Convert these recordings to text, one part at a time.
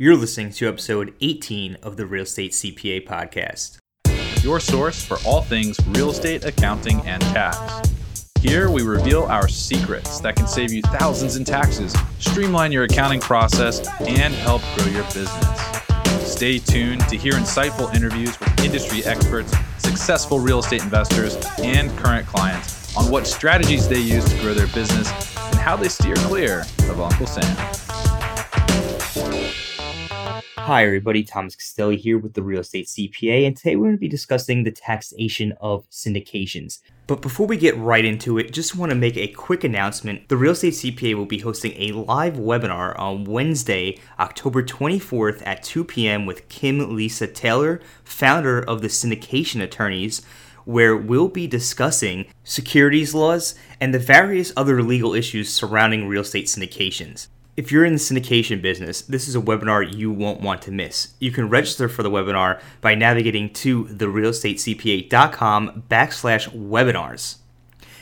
You're listening to episode 18 of the Real Estate CPA podcast. Your source for all things real estate, accounting, and tax. Here we reveal our secrets that can save you thousands in taxes, streamline your accounting process, and help grow your business. Stay tuned to hear insightful interviews with industry experts, successful real estate investors, and current clients on what strategies they use to grow their business and how they steer clear of Uncle Sam. Hi, everybody. Thomas Castelli here with the Real Estate CPA, and today we're going to be discussing the taxation of syndications. But before we get right into it, just want to make a quick announcement. The Real Estate CPA will be hosting a live webinar on Wednesday, October 24th at 2 p.m. with Kim Lisa Taylor, founder of the Syndication Attorneys where we'll be discussing securities laws and the various other legal issues surrounding real estate syndications. If you're in the syndication business, this is a webinar you won't want to miss. You can register for the webinar by navigating to therealestatecpa.com backslash webinars.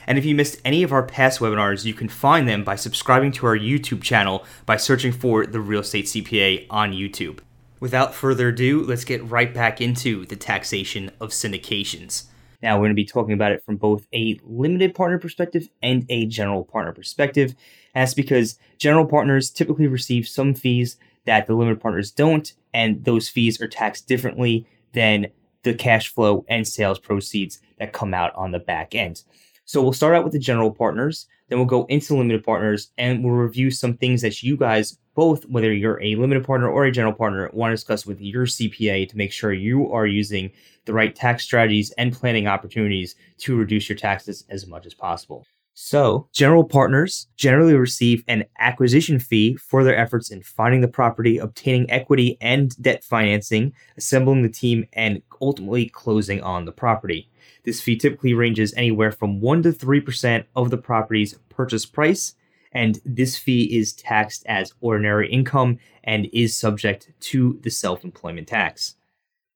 And if you missed any of our past webinars, you can find them by subscribing to our YouTube channel by searching for The Real Estate CPA on YouTube. Without further ado, let's get right back into the taxation of syndications. Now, we're going to be talking about it from both a limited partner perspective and a general partner perspective. That's because general partners typically receive some fees that the limited partners don't, and those fees are taxed differently than the cash flow and sales proceeds that come out on the back end. So we'll start out with the general partners, then we'll go into limited partners, and we'll review some things that you guys both, whether you're a limited partner or a general partner, want to discuss with your CPA to make sure you are using the right tax strategies and planning opportunities to reduce your taxes as much as possible. So, general partners generally receive an acquisition fee for their efforts in finding the property, obtaining equity and debt financing, assembling the team, and ultimately closing on the property. This fee typically ranges anywhere from 1 to 3% of the property's purchase price, and this fee is taxed as ordinary income and is subject to the self employment tax.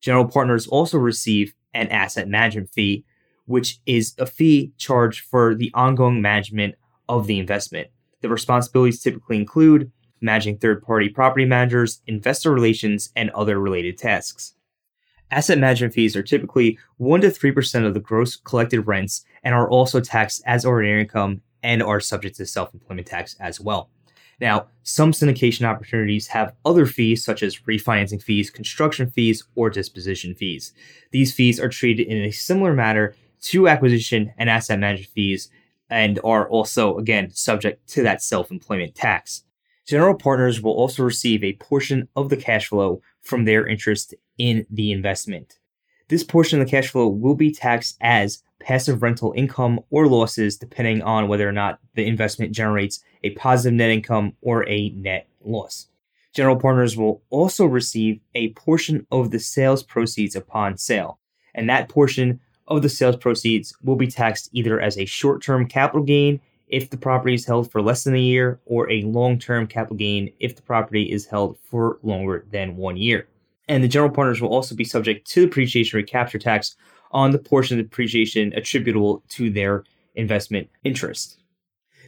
General partners also receive an asset management fee which is a fee charged for the ongoing management of the investment. The responsibilities typically include managing third party property managers, investor relations, and other related tasks. Asset management fees are typically 1 to 3% of the gross collected rents and are also taxed as ordinary income and are subject to self employment tax as well. Now, some syndication opportunities have other fees such as refinancing fees, construction fees, or disposition fees. These fees are treated in a similar manner to acquisition and asset management fees and are also, again, subject to that self employment tax. General partners will also receive a portion of the cash flow from their interest in the investment. This portion of the cash flow will be taxed as passive rental income or losses, depending on whether or not the investment generates a positive net income or a net loss. General partners will also receive a portion of the sales proceeds upon sale, and that portion of the sales proceeds will be taxed either as a short term capital gain if the property is held for less than a year, or a long term capital gain if the property is held for longer than one year. And the general partners will also be subject to depreciation recapture tax on the portion of depreciation attributable to their investment interest.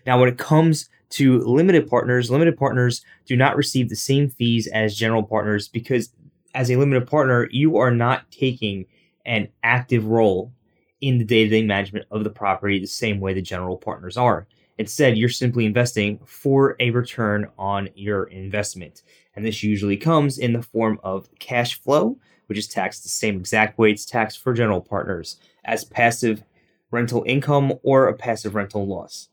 Now, when it comes to limited partners, limited partners do not receive the same fees as general partners because as a limited partner, you are not taking an active role in the day to day management of the property the same way the general partners are. Instead, you're simply investing for a return on your investment. And this usually comes in the form of cash flow, which is taxed the same exact way it's taxed for general partners as passive rental income or a passive rental loss.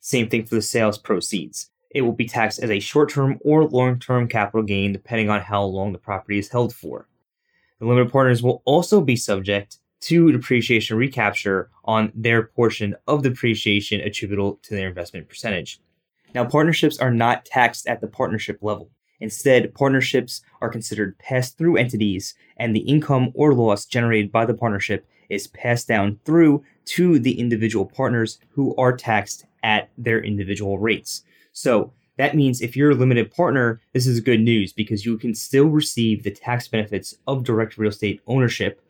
Same thing for the sales proceeds. It will be taxed as a short term or long term capital gain depending on how long the property is held for. The limited partners will also be subject to depreciation recapture on their portion of depreciation attributable to their investment percentage. Now, partnerships are not taxed at the partnership level. Instead, partnerships are considered pass through entities, and the income or loss generated by the partnership is passed down through to the individual partners who are taxed at their individual rates. So, that means if you're a limited partner, this is good news because you can still receive the tax benefits of direct real estate ownership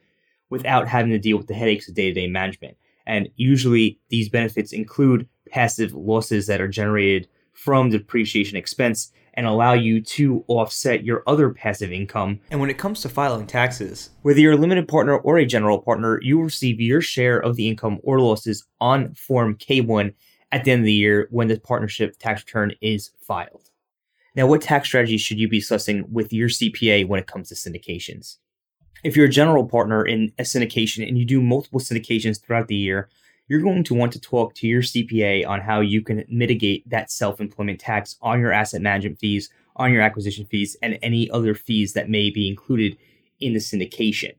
without having to deal with the headaches of day to day management. And usually these benefits include passive losses that are generated from depreciation expense and allow you to offset your other passive income. And when it comes to filing taxes, whether you're a limited partner or a general partner, you receive your share of the income or losses on Form K1 at the end of the year when the partnership tax return is filed. Now, what tax strategies should you be discussing with your CPA when it comes to syndications? If you're a general partner in a syndication and you do multiple syndications throughout the year, you're going to want to talk to your CPA on how you can mitigate that self employment tax on your asset management fees, on your acquisition fees, and any other fees that may be included in the syndication.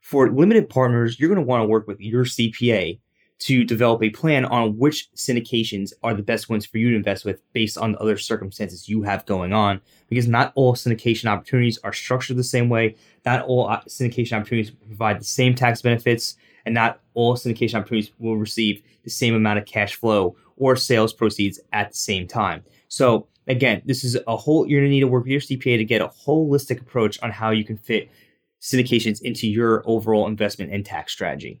For limited partners, you're going to want to work with your CPA to develop a plan on which syndications are the best ones for you to invest with based on the other circumstances you have going on. Because not all syndication opportunities are structured the same way. Not all uh, syndication opportunities provide the same tax benefits and not all syndication opportunities will receive the same amount of cash flow or sales proceeds at the same time. So again, this is a whole you're gonna need to work with your CPA to get a holistic approach on how you can fit syndications into your overall investment and tax strategy.